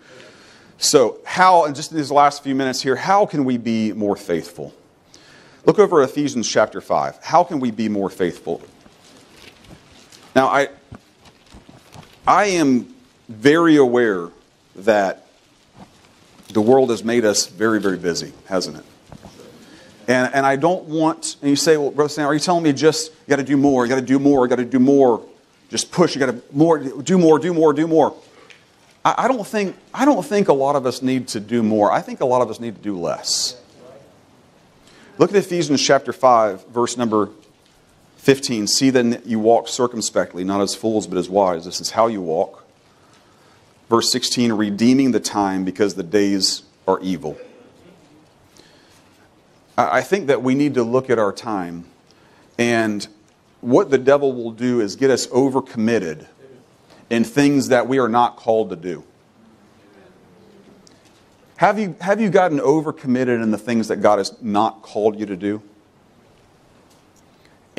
So, how, and just in these last few minutes here, how can we be more faithful? Look over Ephesians chapter 5. How can we be more faithful? Now, I, I am very aware that the world has made us very, very busy, hasn't it? And, and I don't want, and you say, well, Brother Stan, are you telling me just, you got to do more, you got to do more, you got to do more, just push, you got to more, do more, do more, do more. I, I, don't think, I don't think a lot of us need to do more. I think a lot of us need to do less. Look at Ephesians chapter 5, verse number 15, see then that you walk circumspectly, not as fools, but as wise. This is how you walk. Verse 16, redeeming the time because the days are evil. I think that we need to look at our time, and what the devil will do is get us overcommitted in things that we are not called to do. Have you, have you gotten overcommitted in the things that God has not called you to do?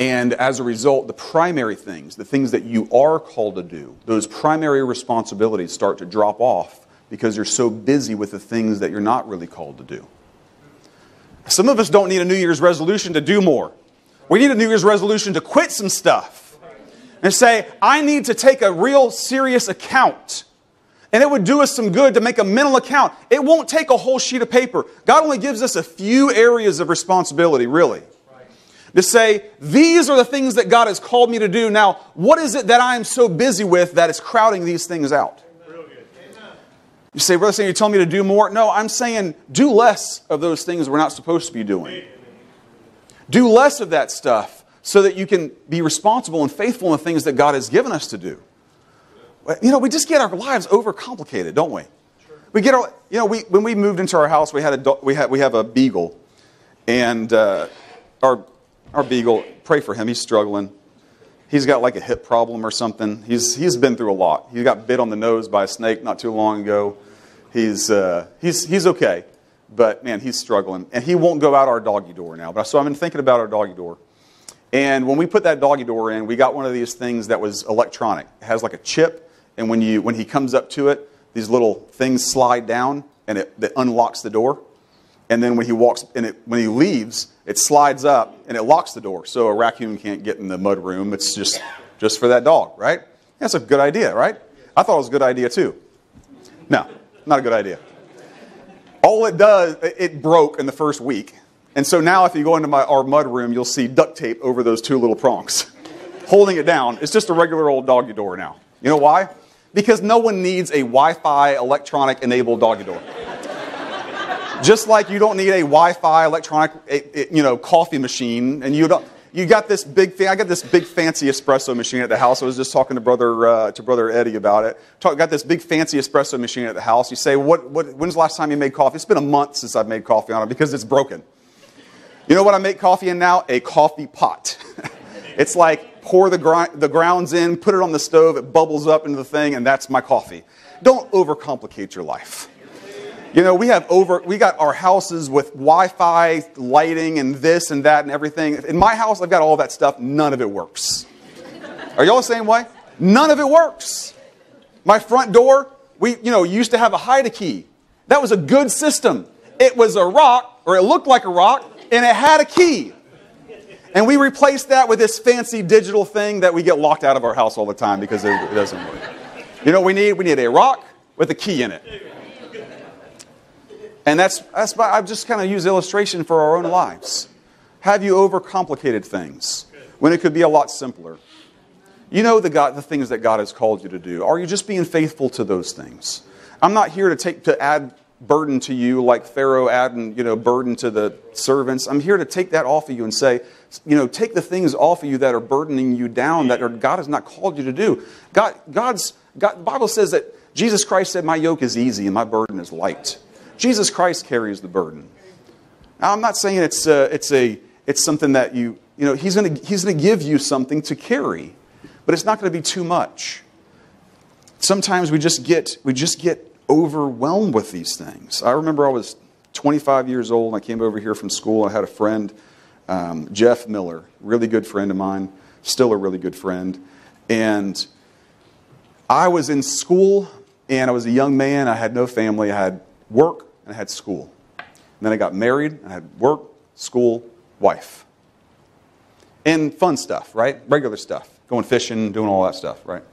And as a result, the primary things, the things that you are called to do, those primary responsibilities start to drop off because you're so busy with the things that you're not really called to do. Some of us don't need a New Year's resolution to do more. We need a New Year's resolution to quit some stuff and say, I need to take a real serious account. And it would do us some good to make a mental account. It won't take a whole sheet of paper. God only gives us a few areas of responsibility, really to say, these are the things that God has called me to do. Now, what is it that I am so busy with that is crowding these things out? You say, Brother Sam, you're telling me to do more? No, I'm saying do less of those things we're not supposed to be doing. Do less of that stuff so that you can be responsible and faithful in the things that God has given us to do. You know, we just get our lives overcomplicated, don't we? We get our, you know, we, when we moved into our house, we had a, we had, we have a beagle. And uh, our our beagle, pray for him. He's struggling. He's got like a hip problem or something. He's, he's been through a lot. He got bit on the nose by a snake not too long ago. He's, uh, he's, he's okay, but man, he's struggling. And he won't go out our doggy door now. But, so I've been thinking about our doggy door. And when we put that doggy door in, we got one of these things that was electronic. It has like a chip, and when, you, when he comes up to it, these little things slide down, and it, it unlocks the door. And then when he walks, and it, when he leaves, it slides up and it locks the door, so a raccoon can't get in the mud room. It's just just for that dog, right? That's a good idea, right? I thought it was a good idea too. No, not a good idea. All it does, it broke in the first week. And so now if you go into my, our mud room, you'll see duct tape over those two little prongs. Holding it down. It's just a regular old doggy door now. You know why? Because no one needs a Wi Fi electronic enabled doggy door. Just like you don't need a Wi-Fi electronic, you know, coffee machine, and you don't. You got this big thing. I got this big fancy espresso machine at the house. I was just talking to brother uh, to brother Eddie about it. Talk, got this big fancy espresso machine at the house. You say, what, what, when's the last time you made coffee? It's been a month since I've made coffee on it because it's broken. You know what I make coffee in now? A coffee pot. it's like pour the, gr- the grounds in, put it on the stove, it bubbles up into the thing, and that's my coffee. Don't overcomplicate your life. You know, we have over, we got our houses with Wi Fi lighting and this and that and everything. In my house, I've got all that stuff. None of it works. Are y'all the same way? None of it works. My front door, we, you know, used to have a hide key. That was a good system. It was a rock, or it looked like a rock, and it had a key. And we replaced that with this fancy digital thing that we get locked out of our house all the time because it, it doesn't work. You know we need? We need a rock with a key in it. And that's, that's I've just kind of used illustration for our own lives. Have you overcomplicated things when it could be a lot simpler? You know the, God, the things that God has called you to do. Are you just being faithful to those things? I'm not here to take to add burden to you like Pharaoh adding, you know, burden to the servants. I'm here to take that off of you and say, you know, take the things off of you that are burdening you down that are, God has not called you to do. God, God's God, Bible says that Jesus Christ said, "My yoke is easy and my burden is light." Jesus Christ carries the burden. Now, I'm not saying it's, a, uh, it's, a, it's something that you, you know, he's going to he's going to give you something to carry, but it's not going to be too much. Sometimes we just get, we just get overwhelmed with these things. I remember I was 25 years old and I came over here from school. I had a friend, um, Jeff Miller, really good friend of mine, still a really good friend. And I was in school and I was a young man. I had no family. I had work and I had school. And then I got married, and I had work, school, wife. And fun stuff, right? Regular stuff. Going fishing, doing all that stuff, right?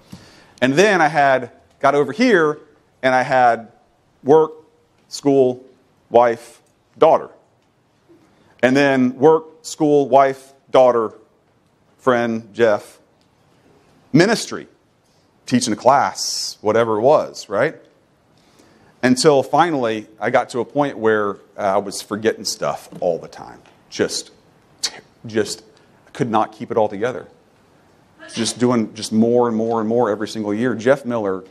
And then I had got over here and I had work, school, wife, daughter. And then work, school, wife, daughter, friend, Jeff, ministry, teaching a class, whatever it was, right? Until finally, I got to a point where I was forgetting stuff all the time. Just, just could not keep it all together. Just doing just more and more and more every single year. Jeff Miller,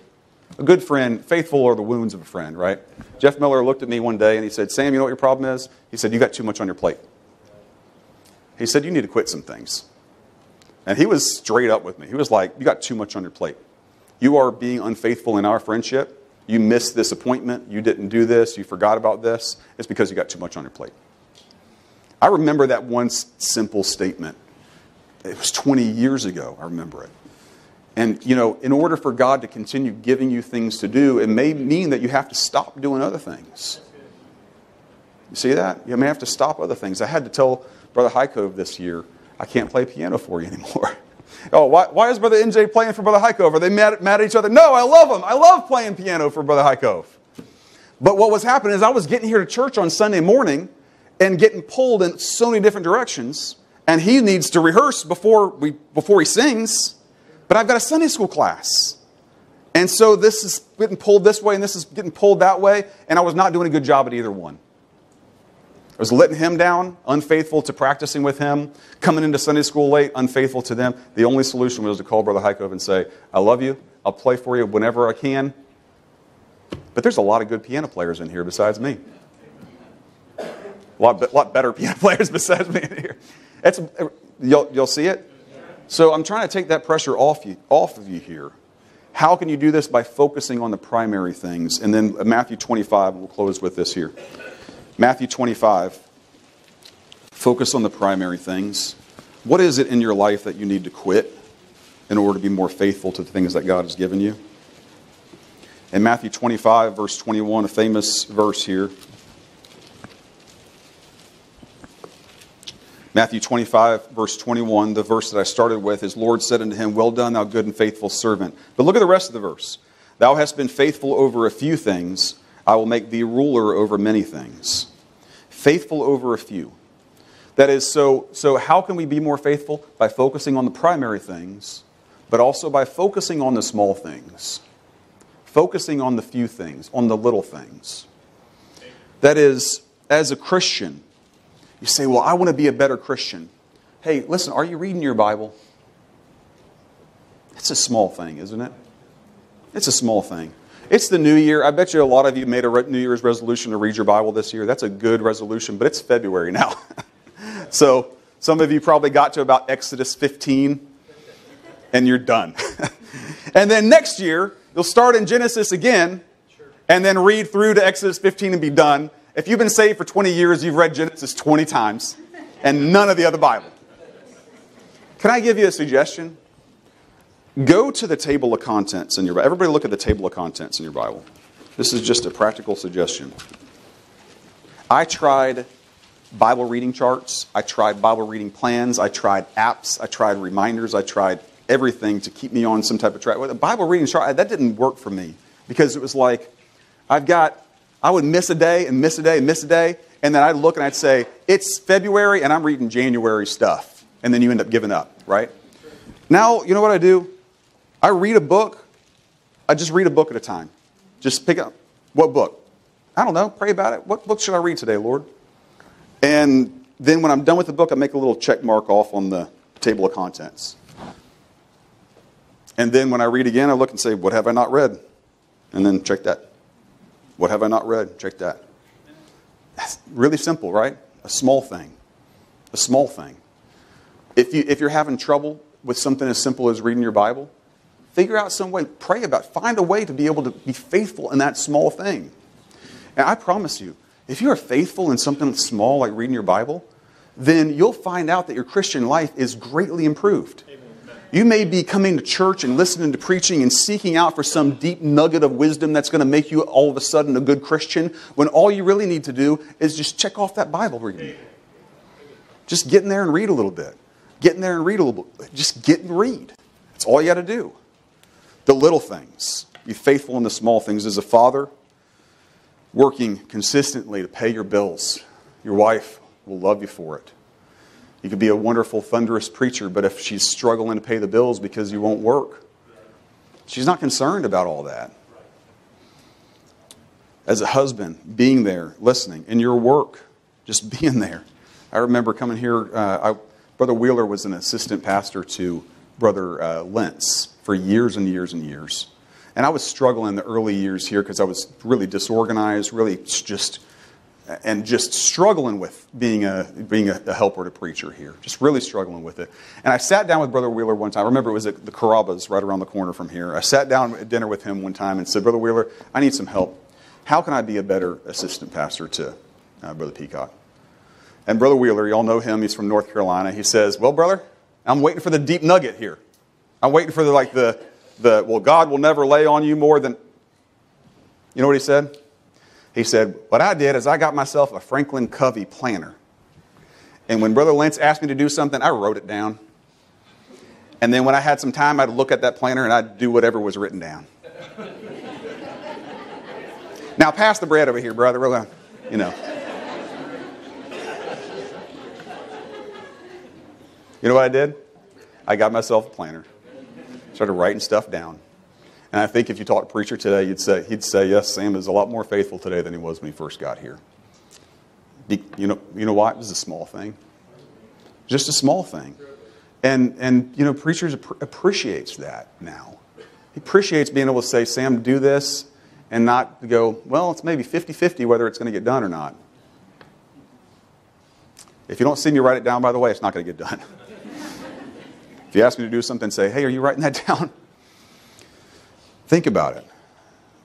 a good friend, faithful are the wounds of a friend, right? Jeff Miller looked at me one day and he said, Sam, you know what your problem is? He said, You got too much on your plate. He said, You need to quit some things. And he was straight up with me. He was like, You got too much on your plate. You are being unfaithful in our friendship you missed this appointment, you didn't do this, you forgot about this, it's because you got too much on your plate. I remember that one simple statement. It was 20 years ago, I remember it. And, you know, in order for God to continue giving you things to do, it may mean that you have to stop doing other things. You see that? You may have to stop other things. I had to tell Brother Highcove this year, I can't play piano for you anymore. Oh, why, why is Brother NJ playing for Brother Highcove? Are they mad, mad at each other? No, I love them. I love playing piano for Brother Highcove. But what was happening is I was getting here to church on Sunday morning and getting pulled in so many different directions. And he needs to rehearse before, we, before he sings. But I've got a Sunday school class. And so this is getting pulled this way and this is getting pulled that way. And I was not doing a good job at either one. I was letting him down, unfaithful to practicing with him, coming into Sunday school late, unfaithful to them. The only solution was to call Brother Heikov and say, I love you. I'll play for you whenever I can. But there's a lot of good piano players in here besides me. A lot, lot better piano players besides me in here. It's, you'll, you'll see it? So I'm trying to take that pressure off, you, off of you here. How can you do this? By focusing on the primary things. And then Matthew 25, we'll close with this here. Matthew 25. Focus on the primary things. What is it in your life that you need to quit in order to be more faithful to the things that God has given you? In Matthew 25, verse 21, a famous verse here. Matthew 25, verse 21, the verse that I started with, is Lord said unto him, Well done, thou good and faithful servant. But look at the rest of the verse. Thou hast been faithful over a few things, I will make thee ruler over many things. Faithful over a few. That is, so, so how can we be more faithful? By focusing on the primary things, but also by focusing on the small things. Focusing on the few things, on the little things. That is, as a Christian, you say, Well, I want to be a better Christian. Hey, listen, are you reading your Bible? It's a small thing, isn't it? It's a small thing. It's the new year. I bet you a lot of you made a New Year's resolution to read your Bible this year. That's a good resolution, but it's February now. so some of you probably got to about Exodus 15 and you're done. and then next year, you'll start in Genesis again and then read through to Exodus 15 and be done. If you've been saved for 20 years, you've read Genesis 20 times and none of the other Bible. Can I give you a suggestion? Go to the table of contents in your Bible. Everybody look at the table of contents in your Bible. This is just a practical suggestion. I tried Bible reading charts, I tried Bible reading plans, I tried apps, I tried reminders, I tried everything to keep me on some type of track. With a Bible reading chart, that didn't work for me because it was like I've got I would miss a day and miss a day and miss a day, and then I'd look and I'd say, it's February and I'm reading January stuff. And then you end up giving up, right? Now, you know what I do? I read a book. I just read a book at a time. Just pick up. What book? I don't know. Pray about it. What book should I read today, Lord? And then when I'm done with the book, I make a little check mark off on the table of contents. And then when I read again, I look and say, What have I not read? And then check that. What have I not read? Check that. That's really simple, right? A small thing. A small thing. If, you, if you're having trouble with something as simple as reading your Bible, figure out some way, pray about it. Find a way to be able to be faithful in that small thing. And I promise you, if you are faithful in something small like reading your Bible, then you'll find out that your Christian life is greatly improved. You may be coming to church and listening to preaching and seeking out for some deep nugget of wisdom that's going to make you all of a sudden a good Christian when all you really need to do is just check off that Bible reading. Just get in there and read a little bit. Get in there and read a little bit. Just get and read. That's all you got to do. The little things. Be faithful in the small things. As a father, working consistently to pay your bills, your wife will love you for it. You could be a wonderful, thunderous preacher, but if she's struggling to pay the bills because you won't work, she's not concerned about all that. As a husband, being there, listening, in your work, just being there. I remember coming here, uh, I, Brother Wheeler was an assistant pastor to Brother uh, Lentz for years and years and years. And I was struggling in the early years here because I was really disorganized, really just and just struggling with being a being a, a, helper to preacher here, just really struggling with it. And I sat down with Brother Wheeler one time. I remember it was at the Carrabba's right around the corner from here. I sat down at dinner with him one time and said, "Brother Wheeler, I need some help. How can I be a better assistant pastor to uh, Brother Peacock?" And Brother Wheeler, y'all know him. He's from North Carolina. He says, "Well, brother, I'm waiting for the deep nugget here. I'm waiting for the like the the well, God will never lay on you more than." You know what he said? He said, What I did is I got myself a Franklin Covey planner. And when Brother Lentz asked me to do something, I wrote it down. And then when I had some time, I'd look at that planner and I'd do whatever was written down. now, pass the bread over here, brother. Really, you know. You know what I did? I got myself a planner. Started writing stuff down. And I think if you talk to preacher today, you'd say, he'd say, yes, Sam is a lot more faithful today than he was when he first got here. You know, you know why? It was a small thing. Just a small thing. And, and you know, preachers appreciates that now. He appreciates being able to say, Sam, do this, and not go, well, it's maybe 50-50 whether it's going to get done or not. If you don't see me write it down, by the way, it's not going to get done. if you ask me to do something, say, hey, are you writing that down? Think about it.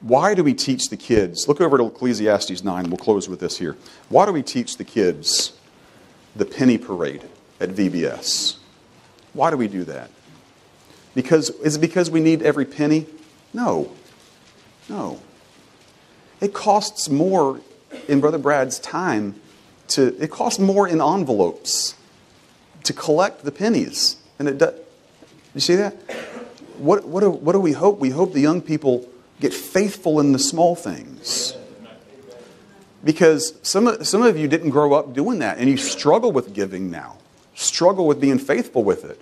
Why do we teach the kids? Look over to Ecclesiastes 9. We'll close with this here. Why do we teach the kids the penny parade at VBS? Why do we do that? Because is it because we need every penny? No. No. It costs more in Brother Brad's time to it costs more in envelopes to collect the pennies. And it does. You see that? What, what, do, what do we hope? We hope the young people get faithful in the small things. Because some of, some of you didn't grow up doing that, and you struggle with giving now, struggle with being faithful with it.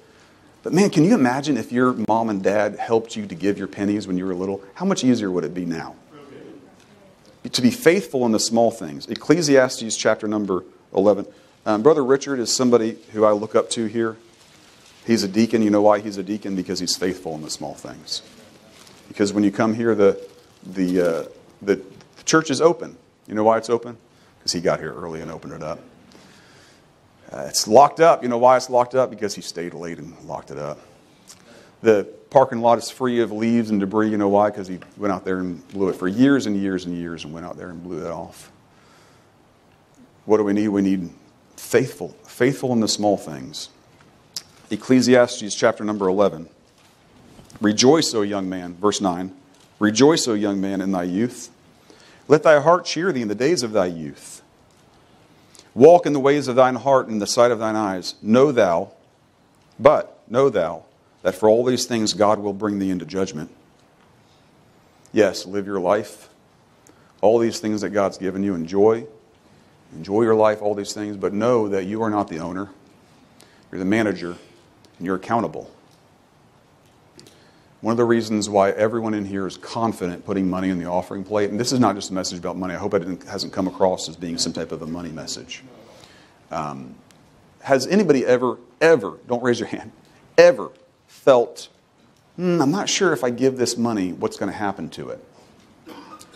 But man, can you imagine if your mom and dad helped you to give your pennies when you were little? How much easier would it be now? To be faithful in the small things. Ecclesiastes chapter number 11. Um, Brother Richard is somebody who I look up to here. He's a deacon. You know why he's a deacon? Because he's faithful in the small things. Because when you come here, the, the, uh, the, the church is open. You know why it's open? Because he got here early and opened it up. Uh, it's locked up. You know why it's locked up? Because he stayed late and locked it up. The parking lot is free of leaves and debris. You know why? Because he went out there and blew it for years and years and years and went out there and blew it off. What do we need? We need faithful, faithful in the small things. Ecclesiastes chapter number 11. Rejoice, O young man, verse 9. Rejoice, O young man, in thy youth. Let thy heart cheer thee in the days of thy youth. Walk in the ways of thine heart and in the sight of thine eyes. Know thou, but know thou, that for all these things God will bring thee into judgment. Yes, live your life. All these things that God's given you, enjoy. Enjoy your life, all these things, but know that you are not the owner. You're the manager, and you're accountable. One of the reasons why everyone in here is confident putting money in the offering plate, and this is not just a message about money, I hope it hasn't come across as being some type of a money message. Um, has anybody ever, ever, don't raise your hand, ever felt, hmm, I'm not sure if I give this money, what's going to happen to it?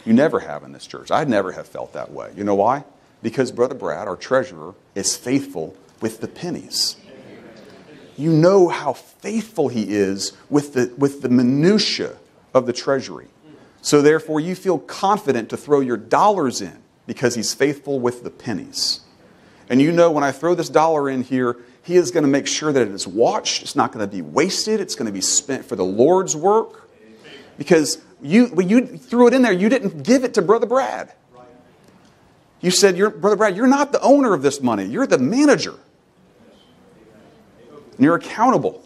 You never have in this church. I'd never have felt that way. You know why? Because Brother Brad, our treasurer, is faithful with the pennies. You know how faithful he is with the, with the minutiae of the treasury. So therefore, you feel confident to throw your dollars in because he's faithful with the pennies. And you know when I throw this dollar in here, he is going to make sure that it is watched. It's not going to be wasted. It's going to be spent for the Lord's work. Because you, when you threw it in there, you didn't give it to Brother Brad. You said, Brother Brad, you're not the owner of this money. You're the manager. And you're accountable.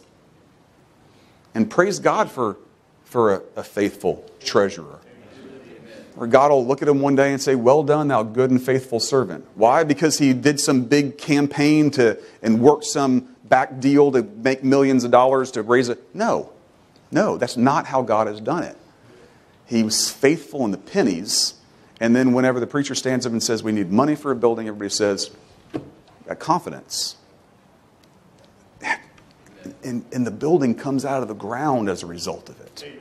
And praise God for, for a, a faithful treasurer. Or God will look at him one day and say, Well done, thou good and faithful servant. Why? Because he did some big campaign to and worked some back deal to make millions of dollars to raise it. No. No, that's not how God has done it. He was faithful in the pennies, and then whenever the preacher stands up and says, We need money for a building, everybody says, Got confidence. And, and the building comes out of the ground as a result of it.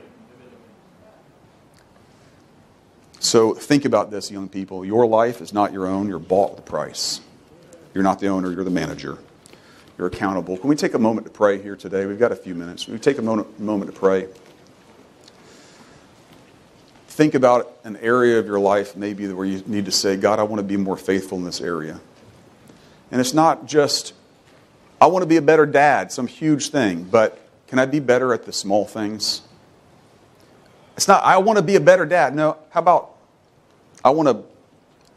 So think about this, young people. Your life is not your own. You're bought with a price. You're not the owner, you're the manager. You're accountable. Can we take a moment to pray here today? We've got a few minutes. Can we take a moment, moment to pray? Think about an area of your life maybe where you need to say, God, I want to be more faithful in this area. And it's not just, I want to be a better dad, some huge thing, but can I be better at the small things? It's not, I want to be a better dad. No, how about, I want to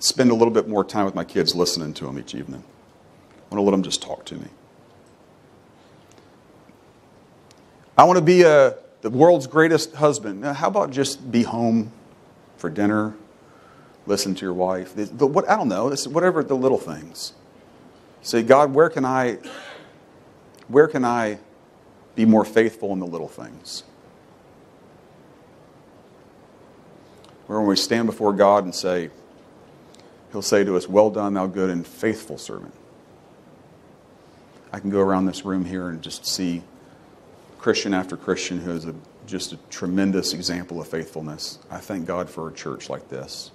spend a little bit more time with my kids listening to them each evening. I want to let them just talk to me. I want to be a, the world's greatest husband. Now, how about just be home for dinner, listen to your wife? The, the, what, I don't know, this, whatever the little things. Say, God, where can I, where can I be more faithful in the little things? where when we stand before God and say, He'll say to us, Well done, thou good and faithful servant. I can go around this room here and just see Christian after Christian who is a, just a tremendous example of faithfulness. I thank God for a church like this.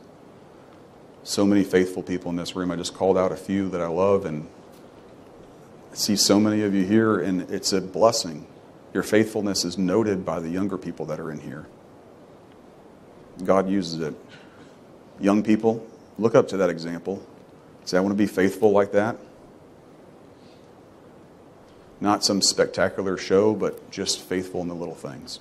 So many faithful people in this room. I just called out a few that I love, and see so many of you here, and it's a blessing. Your faithfulness is noted by the younger people that are in here. God uses it. Young people, look up to that example. Say, I want to be faithful like that. Not some spectacular show, but just faithful in the little things.